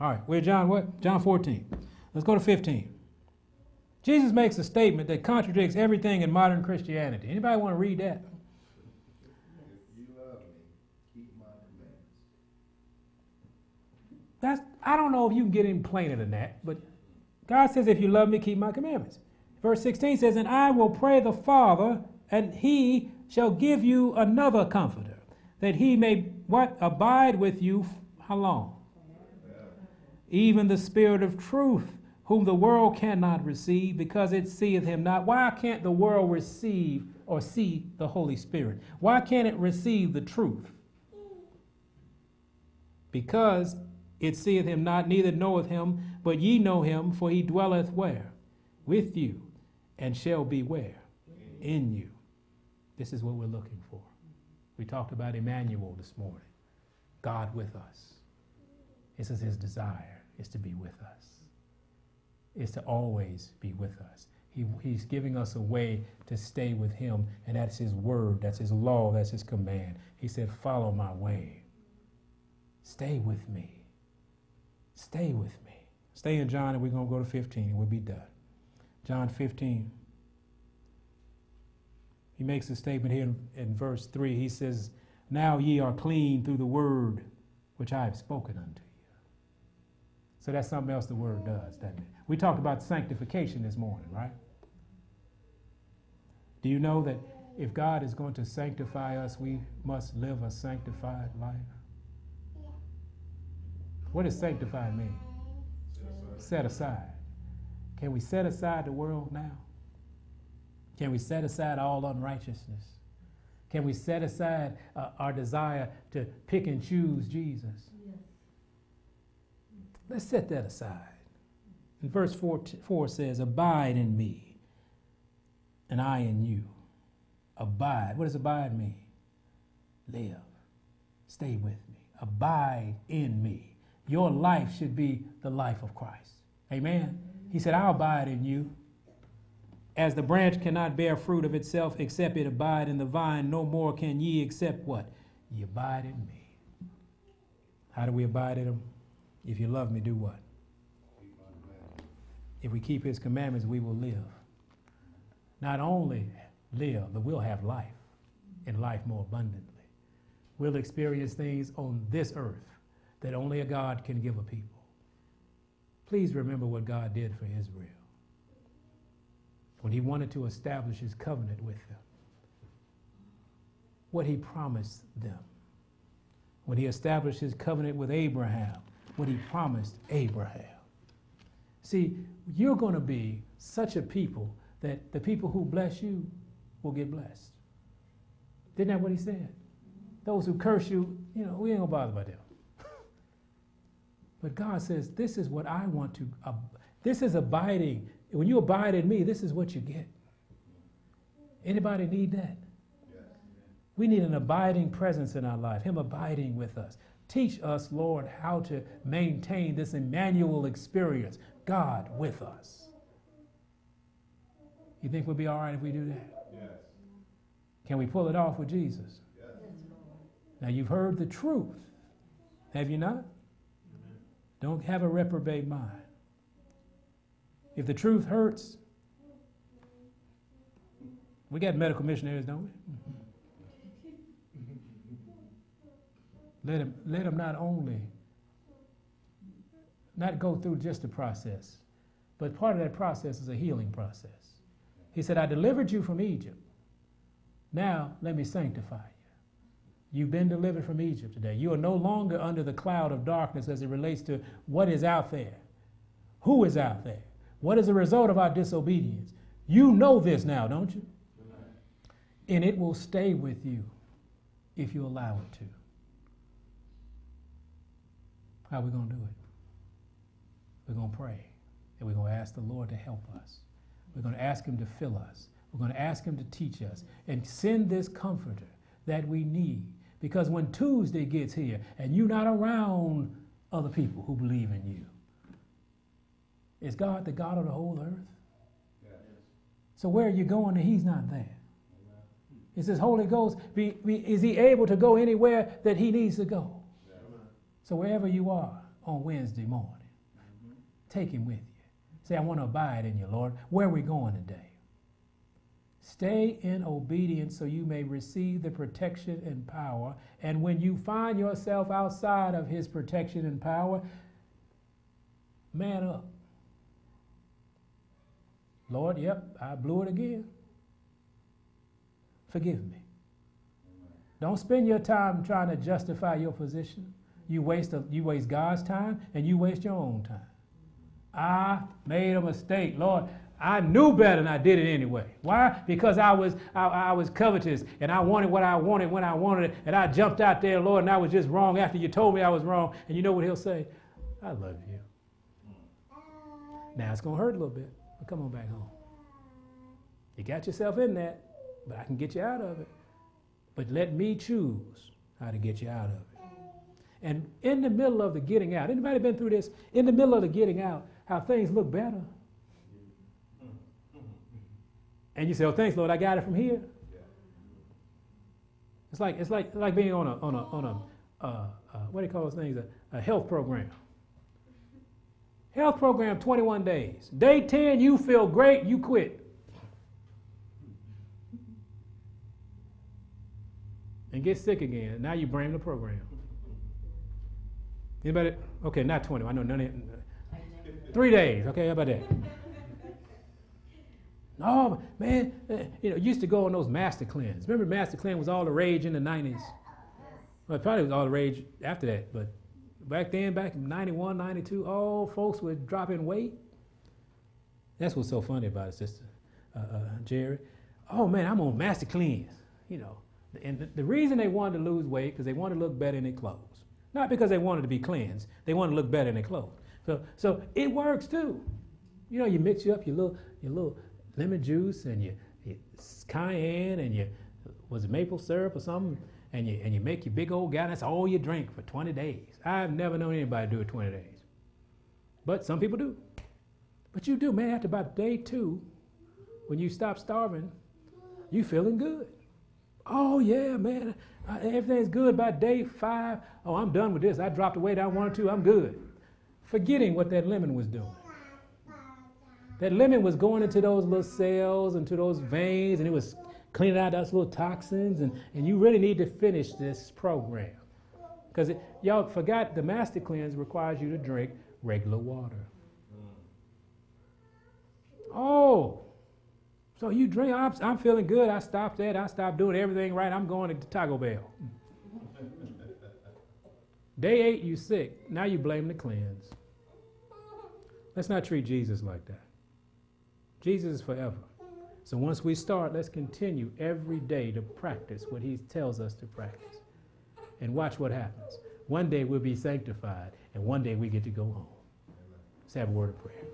All right, we're John what? John 14. Let's go to 15. Jesus makes a statement that contradicts everything in modern Christianity. Anybody want to read that? You love me, keep my commandments. That's I don't know if you can get any plainer than that, but God says, if you love me, keep my commandments. Verse 16 says, And I will pray the Father, and he shall give you another comforter, that he may what? Abide with you how long? Even the Spirit of truth, whom the world cannot receive, because it seeth him not. Why can't the world receive or see the Holy Spirit? Why can't it receive the truth? Because it seeth him not, neither knoweth him, but ye know him, for he dwelleth where? With you, and shall be where? In you. This is what we're looking for. We talked about Emmanuel this morning. God with us. This is his desire, is to be with us. Is to always be with us. He, he's giving us a way to stay with him, and that's his word, that's his law, that's his command. He said, Follow my way. Stay with me. Stay with me. Stay in John, and we're going to go to 15, and we'll be done. John 15. He makes a statement here in, in verse 3. He says, Now ye are clean through the word which I have spoken unto you. So that's something else the word does, doesn't it? We talked about sanctification this morning, right? Do you know that if God is going to sanctify us, we must live a sanctified life? What does sanctified mean? Set aside. Can we set aside the world now? Can we set aside all unrighteousness? Can we set aside uh, our desire to pick and choose Jesus? Let's set that aside. And verse 4, 4 says, Abide in me, and I in you. Abide. What does abide mean? Live. Stay with me. Abide in me. Your life should be the life of Christ. Amen. He said, I'll abide in you. As the branch cannot bear fruit of itself except it abide in the vine, no more can ye except what? Ye abide in me. How do we abide in him? If you love me, do what? If we keep his commandments, we will live. Not only live, but we'll have life and life more abundantly. We'll experience things on this earth that only a God can give a people. Please remember what God did for Israel when he wanted to establish his covenant with them, what he promised them. When he established his covenant with Abraham, what he promised Abraham. See, you're going to be such a people that the people who bless you will get blessed. Didn't that what he said? Those who curse you, you know, we ain't gonna bother about them. But God says, This is what I want to, uh, this is abiding. When you abide in me, this is what you get. Anybody need that? We need an abiding presence in our life, Him abiding with us. Teach us, Lord, how to maintain this Emmanuel experience, God with us. You think we'll be all right if we do that? Yes. Can we pull it off with Jesus? Yes. Now, you've heard the truth, have you not? Don't have a reprobate mind. If the truth hurts, we got medical missionaries, don't we? Let him, let them not only not go through just the process, but part of that process is a healing process. He said, I delivered you from Egypt. Now let me sanctify you. You've been delivered from Egypt today. You are no longer under the cloud of darkness as it relates to what is out there. Who is out there? What is the result of our disobedience? You know this now, don't you? And it will stay with you if you allow it to. How are we going to do it? We're going to pray. And we're going to ask the Lord to help us. We're going to ask Him to fill us. We're going to ask Him to teach us and send this comforter that we need because when Tuesday gets here and you're not around other people who believe in you, is God the God of the whole earth? So where are you going and He's not there? Is His Holy Ghost, be, be, is He able to go anywhere that He needs to go? So wherever you are, on Wednesday morning. Take him with you. Say, I want to abide in you, Lord. Where are we going today? Stay in obedience so you may receive the protection and power. And when you find yourself outside of his protection and power, man up. Lord, yep, I blew it again. Forgive me. Don't spend your time trying to justify your position. You waste, a, you waste God's time and you waste your own time. I made a mistake. Lord, I knew better and I did it anyway. Why? Because I was I, I, was covetous and I wanted what I wanted when I wanted it, and I jumped out there, Lord, and I was just wrong after you told me I was wrong. And you know what he'll say? I love you. Now it's gonna hurt a little bit, but come on back home. You got yourself in that, but I can get you out of it. But let me choose how to get you out of it. And in the middle of the getting out, anybody been through this? In the middle of the getting out, how things look better. And you say, "Oh, thanks, Lord, I got it from here." It's like it's like like being on a on a on a uh, uh, what do you call those things? A, a health program. Health program, 21 days. Day 10, you feel great, you quit. And get sick again. Now you blame the program. Anybody? Okay, not 20. I know none of Three days. Okay, how about that? No, man, eh, you know, used to go on those master cleanse. Remember, master cleanse was all the rage in the 90s. Well, it probably was all the rage after that, but back then, back in 91, 92, oh, folks were dropping weight. That's what's so funny about it, Sister uh, uh, Jerry. Oh, man, I'm on master cleanse, you know. And the, the reason they wanted to lose weight because they wanted to look better in their clothes. Not because they wanted to be cleansed. They wanted to look better in their clothes. So, so it works too. You know, you mix you up your little, your little lemon juice and your, your cayenne and your was it maple syrup or something, and you and you make your big old gallon. That's all you drink for 20 days. I've never known anybody do it 20 days, but some people do. But you do, man. After about day two, when you stop starving, you feeling good. Oh yeah, man. Uh, everything's good by day five. Oh, I'm done with this. I dropped the weight I wanted to. I'm good. Forgetting what that lemon was doing. That lemon was going into those little cells, into those veins, and it was cleaning out those little toxins. And, and you really need to finish this program. Because y'all forgot the master cleanse requires you to drink regular water. Mm. Oh, so you drink, I'm, I'm feeling good. I stopped that. I stopped doing everything right. I'm going to Taco Bell. Day eight, you sick. Now you blame the cleanse. Let's not treat Jesus like that. Jesus is forever. So once we start, let's continue every day to practice what he tells us to practice. And watch what happens. One day we'll be sanctified, and one day we get to go home. Let's have a word of prayer.